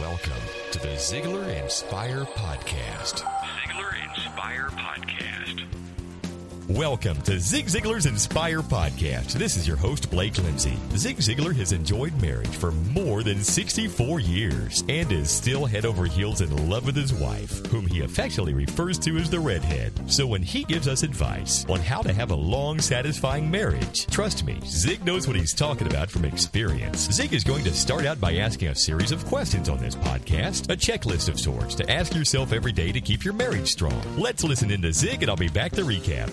Welcome to the Ziglar Inspire Podcast. Ziglar Inspire Podcast. Welcome to Zig Ziglar's Inspire Podcast. This is your host, Blake Lindsay. Zig Ziglar has enjoyed marriage for more than 64 years and is still head over heels in love with his wife, whom he affectionately refers to as the redhead. So when he gives us advice on how to have a long, satisfying marriage, trust me, Zig knows what he's talking about from experience. Zig is going to start out by asking a series of questions on this podcast, a checklist of sorts to ask yourself every day to keep your marriage strong. Let's listen into Zig and I'll be back to recap.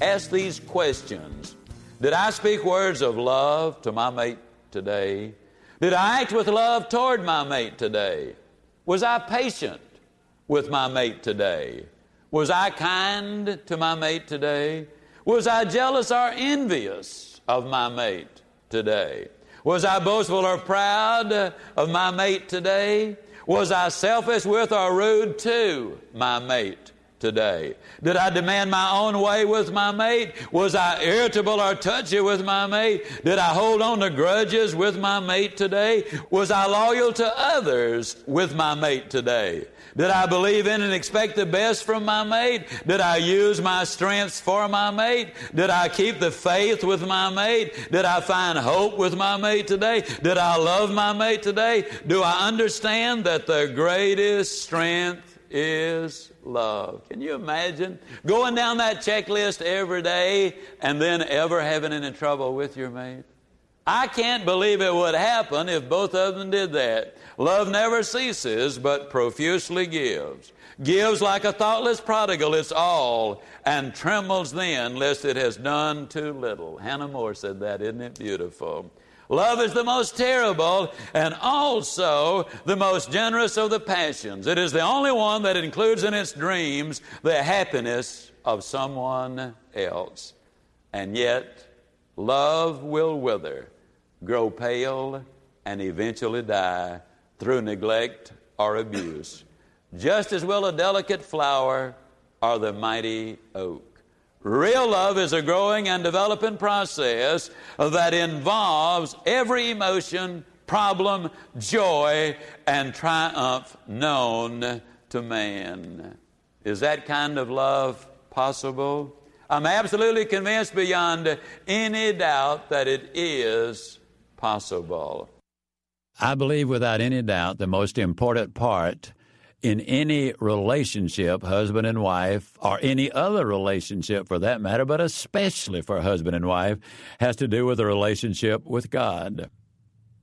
Ask these questions Did I speak words of love to my mate today? Did I act with love toward my mate today? Was I patient with my mate today? Was I kind to my mate today? Was I jealous or envious of my mate today? Was I boastful or proud of my mate today? Was I selfish with or rude to my mate today? Did I demand my own way with my mate? Was I irritable or touchy with my mate? Did I hold on to grudges with my mate today? Was I loyal to others with my mate today? Did I believe in and expect the best from my mate? Did I use my strengths for my mate? Did I keep the faith with my mate? Did I find hope with my mate today? Did I love my mate today? Do I understand that the greatest strength is love. Can you imagine going down that checklist every day and then ever having any trouble with your mate? I can't believe it would happen if both of them did that. Love never ceases, but profusely gives. Gives like a thoughtless prodigal its all, and trembles then lest it has done too little. Hannah More said that, isn't it beautiful? Love is the most terrible and also the most generous of the passions. It is the only one that includes in its dreams the happiness of someone else. And yet, love will wither, grow pale, and eventually die through neglect or abuse. Just as will a delicate flower or the mighty oak. Real love is a growing and developing process that involves every emotion, problem, joy, and triumph known to man. Is that kind of love possible? I'm absolutely convinced beyond any doubt that it is possible. I believe without any doubt the most important part in any relationship, husband and wife, or any other relationship for that matter, but especially for husband and wife, has to do with a relationship with God.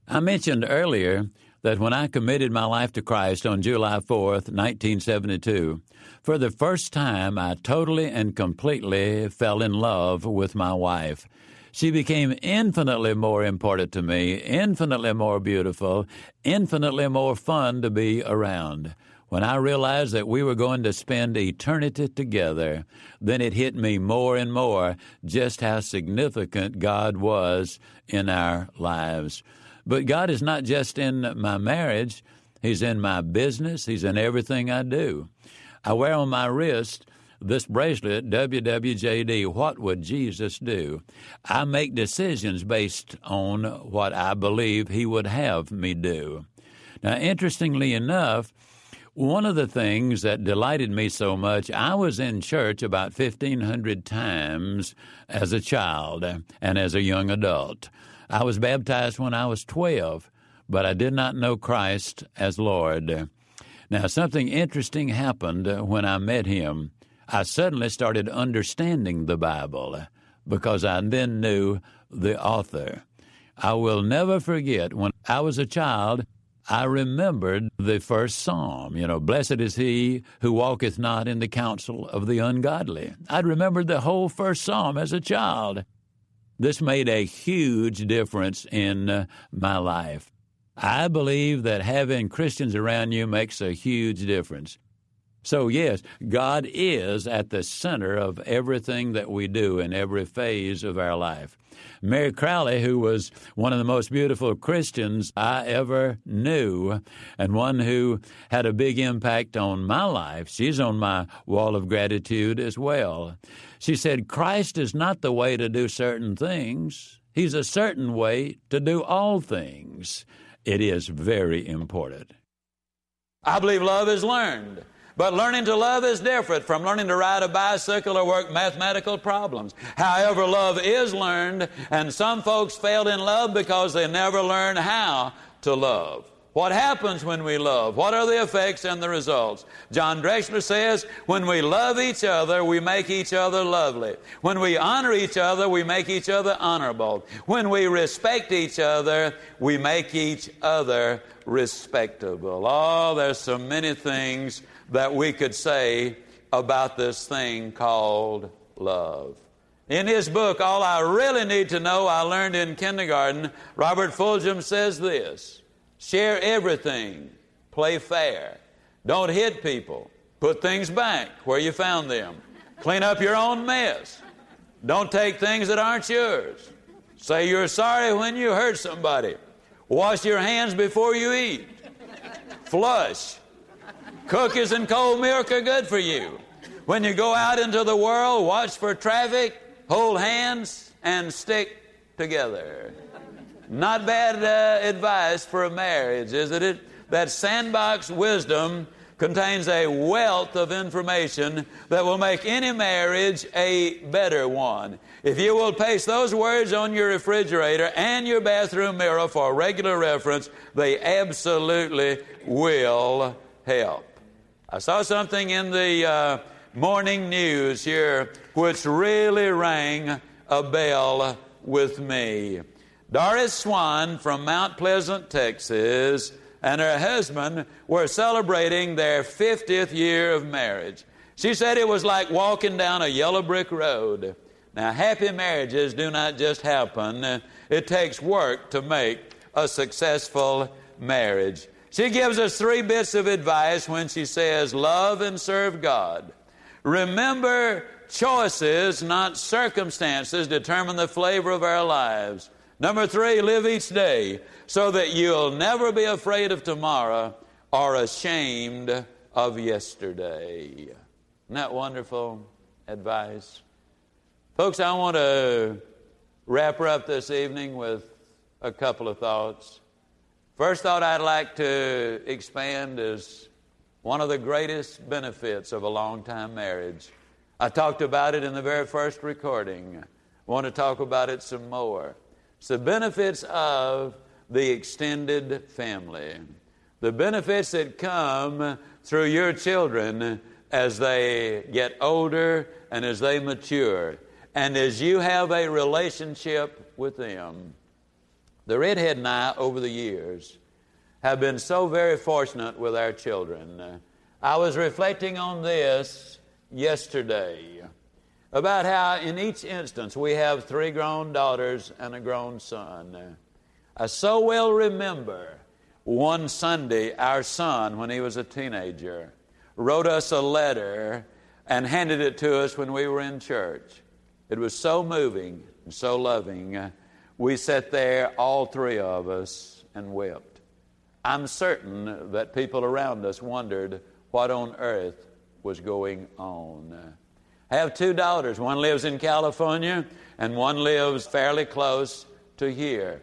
I mentioned earlier that when I committed my life to Christ on July 4th, 1972, for the first time I totally and completely fell in love with my wife. She became infinitely more important to me, infinitely more beautiful, infinitely more fun to be around. When I realized that we were going to spend eternity together, then it hit me more and more just how significant God was in our lives. But God is not just in my marriage, He's in my business, He's in everything I do. I wear on my wrist this bracelet, WWJD, what would Jesus do? I make decisions based on what I believe He would have me do. Now, interestingly enough, one of the things that delighted me so much, I was in church about 1,500 times as a child and as a young adult. I was baptized when I was 12, but I did not know Christ as Lord. Now, something interesting happened when I met him. I suddenly started understanding the Bible because I then knew the author. I will never forget when I was a child, I remembered the first psalm, you know, blessed is he who walketh not in the counsel of the ungodly. I'd remembered the whole first psalm as a child. This made a huge difference in uh, my life. I believe that having Christians around you makes a huge difference. So, yes, God is at the center of everything that we do in every phase of our life. Mary Crowley, who was one of the most beautiful Christians I ever knew, and one who had a big impact on my life, she's on my wall of gratitude as well. She said, Christ is not the way to do certain things, He's a certain way to do all things. It is very important. I believe love is learned. But learning to love is different from learning to ride a bicycle or work mathematical problems. However, love is learned, and some folks fail in love because they never learned how to love. What happens when we love? What are the effects and the results? John Drexler says, when we love each other, we make each other lovely. When we honor each other, we make each other honorable. When we respect each other, we make each other respectable. Oh, there's so many things that we could say about this thing called love. In his book, All I Really Need to Know I Learned in Kindergarten, Robert Fulghum says this Share everything, play fair, don't hit people, put things back where you found them, clean up your own mess, don't take things that aren't yours, say you're sorry when you hurt somebody, wash your hands before you eat, flush, Cookies and cold milk are good for you. When you go out into the world, watch for traffic, hold hands, and stick together. Not bad uh, advice for a marriage, isn't it? That sandbox wisdom contains a wealth of information that will make any marriage a better one. If you will paste those words on your refrigerator and your bathroom mirror for regular reference, they absolutely will help. I saw something in the uh, morning news here which really rang a bell with me. Doris Swan from Mount Pleasant, Texas, and her husband were celebrating their 50th year of marriage. She said it was like walking down a yellow brick road. Now, happy marriages do not just happen, it takes work to make a successful marriage. She gives us three bits of advice when she says, Love and serve God. Remember, choices, not circumstances, determine the flavor of our lives. Number three, live each day so that you'll never be afraid of tomorrow or ashamed of yesterday. Isn't that wonderful advice? Folks, I want to wrap up this evening with a couple of thoughts. First thought I'd like to expand is one of the greatest benefits of a long time marriage. I talked about it in the very first recording. I want to talk about it some more. It's the benefits of the extended family, the benefits that come through your children as they get older and as they mature, and as you have a relationship with them. The redhead and I, over the years, have been so very fortunate with our children. Uh, I was reflecting on this yesterday about how, in each instance, we have three grown daughters and a grown son. I so well remember one Sunday, our son, when he was a teenager, wrote us a letter and handed it to us when we were in church. It was so moving and so loving. We sat there, all three of us, and wept. I'm certain that people around us wondered what on earth was going on. I have two daughters. One lives in California, and one lives fairly close to here.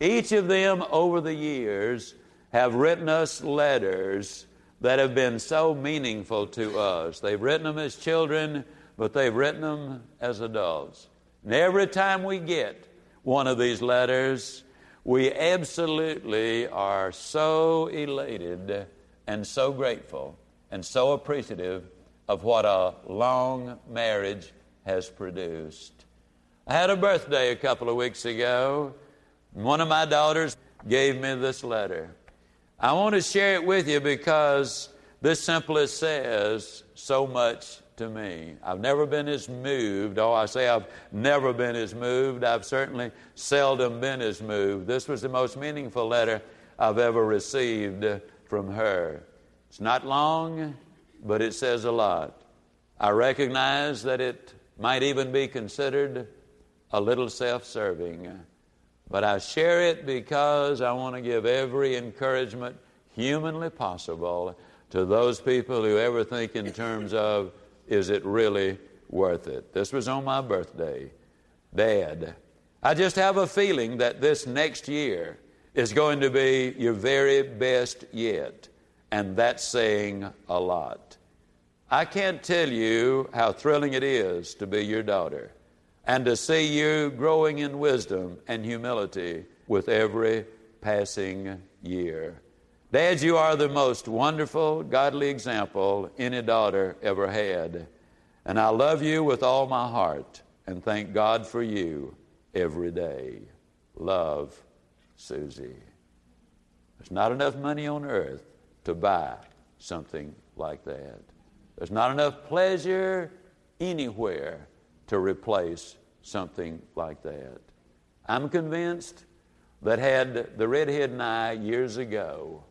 Each of them over the years have written us letters that have been so meaningful to us. They've written them as children, but they've written them as adults. And every time we get one of these letters, we absolutely are so elated and so grateful and so appreciative of what a long marriage has produced. I had a birthday a couple of weeks ago. One of my daughters gave me this letter. I want to share it with you because this simply says so much to me. I've never been as moved. Oh, I say I've never been as moved. I've certainly seldom been as moved. This was the most meaningful letter I've ever received from her. It's not long, but it says a lot. I recognize that it might even be considered a little self serving. But I share it because I want to give every encouragement humanly possible to those people who ever think in terms of, is it really worth it? This was on my birthday. Dad, I just have a feeling that this next year is going to be your very best yet. And that's saying a lot. I can't tell you how thrilling it is to be your daughter and to see you growing in wisdom and humility with every passing year. Dad, you are the most wonderful, godly example any daughter ever had. And I love you with all my heart and thank God for you every day. Love, Susie. There's not enough money on earth to buy something like that. There's not enough pleasure anywhere to replace something like that. I'm convinced that had the redhead and I years ago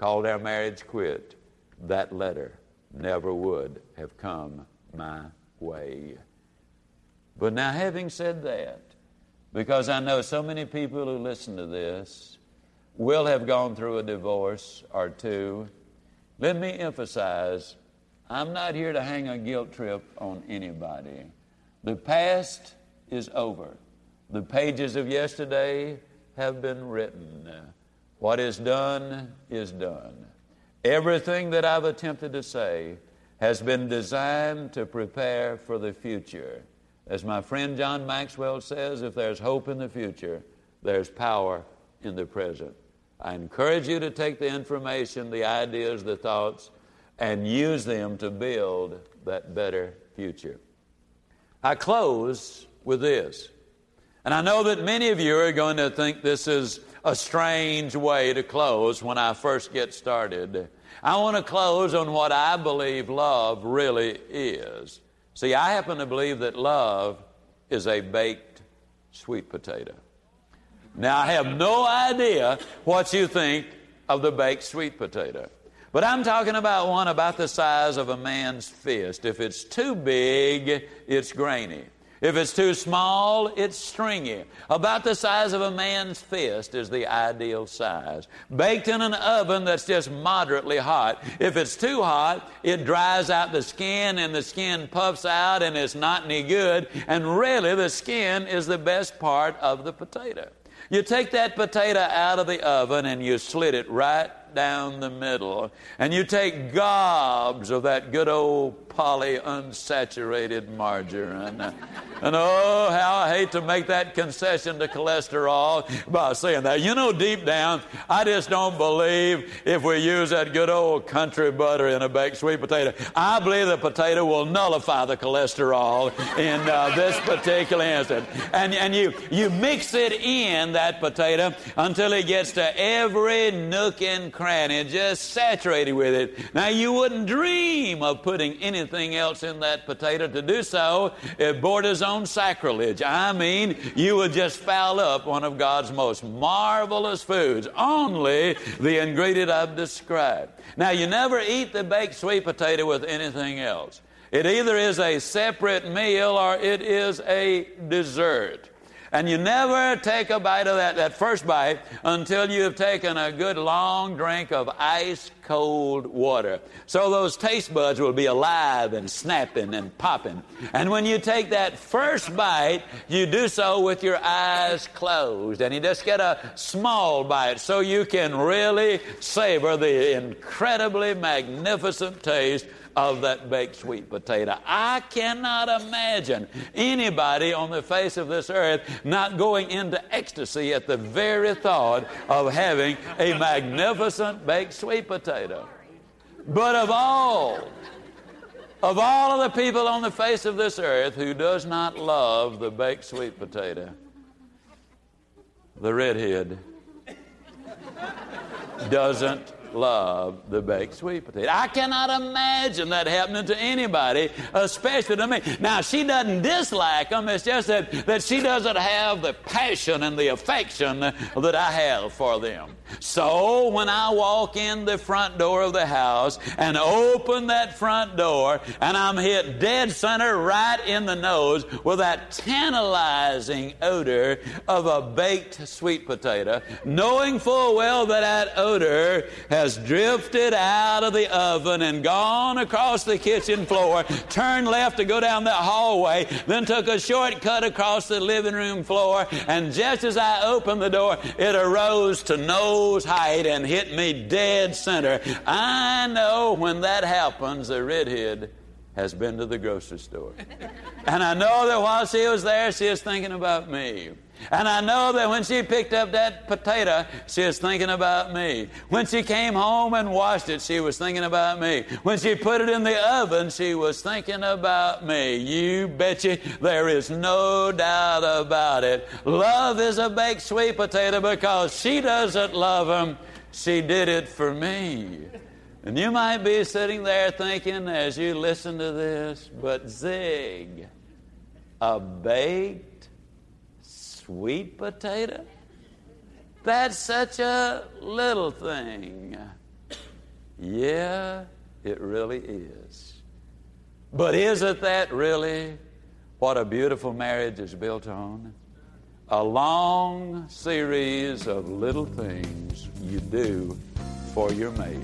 called our marriage quit, that letter never would have come my way. But now, having said that, because I know so many people who listen to this will have gone through a divorce or two, let me emphasize I'm not here to hang a guilt trip on anybody. The past is over. The pages of yesterday have been written. What is done is done. Everything that I've attempted to say has been designed to prepare for the future. As my friend John Maxwell says, if there's hope in the future, there's power in the present. I encourage you to take the information, the ideas, the thoughts, and use them to build that better future. I close with this. And I know that many of you are going to think this is a strange way to close when I first get started. I want to close on what I believe love really is. See, I happen to believe that love is a baked sweet potato. Now, I have no idea what you think of the baked sweet potato. But I'm talking about one about the size of a man's fist. If it's too big, it's grainy. If it's too small, it's stringy. About the size of a man's fist is the ideal size. Baked in an oven that's just moderately hot. If it's too hot, it dries out the skin and the skin puffs out and it's not any good. And really, the skin is the best part of the potato. You take that potato out of the oven and you slit it right down the middle. And you take gobs of that good old polyunsaturated margarine. and oh, how I hate to make that concession to cholesterol by saying that. You know, deep down, I just don't believe if we use that good old country butter in a baked sweet potato. I believe the potato will nullify the cholesterol in uh, this particular instance. And, and you, you mix it in, that potato, until it gets to every nook and cranny, just saturated with it. Now, you wouldn't dream of putting anything else in that potato. To do so, it borders on sacrilege. I mean, you would just foul up one of God's most marvelous foods. Only the ingredient I've described. Now, you never eat the baked sweet potato with anything else. It either is a separate meal or it is a dessert. And you never take a bite of that, that first bite until you've taken a good long drink of ice cold water. So those taste buds will be alive and snapping and popping. And when you take that first bite, you do so with your eyes closed. And you just get a small bite so you can really savor the incredibly magnificent taste of that baked sweet potato. I cannot imagine anybody on the face of this earth not going into ecstasy at the very thought of having a magnificent baked sweet potato. But of all, of all of the people on the face of this earth who does not love the baked sweet potato, the redhead doesn't love the baked sweet potato. I cannot imagine that happening to anybody, especially to me. Now, she doesn't dislike them, it's just that, that she doesn't have the passion and the affection that I have for them. So, when I walk in the front door of the house and open that front door, and I'm hit dead center right in the nose with that tantalizing odor of a baked sweet potato, knowing full well that that odor has drifted out of the oven and gone across the kitchen floor, turned left to go down that hallway, then took a shortcut across the living room floor, and just as I opened the door, it arose to nose height and hit me dead center. I know when that happens, the redhead has been to the grocery store. And I know that while she was there, she was thinking about me. And I know that when she picked up that potato, she was thinking about me. When she came home and washed it, she was thinking about me. When she put it in the oven, she was thinking about me. You betcha, there is no doubt about it. Love is a baked sweet potato because she doesn't love him. She did it for me. And you might be sitting there thinking as you listen to this, but Zig, a baked sweet potato? That's such a little thing. Yeah, it really is. But isn't that really what a beautiful marriage is built on? A long series of little things you do for your mate.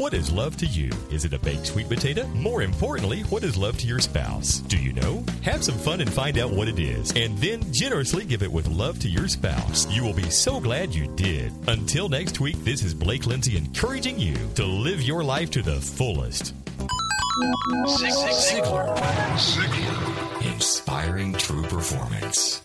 What is love to you? Is it a baked sweet potato? More importantly, what is love to your spouse? Do you know? Have some fun and find out what it is, and then generously give it with love to your spouse. You will be so glad you did. Until next week, this is Blake Lindsay encouraging you to live your life to the fullest. Ziglar. Ziglar. Inspiring true performance.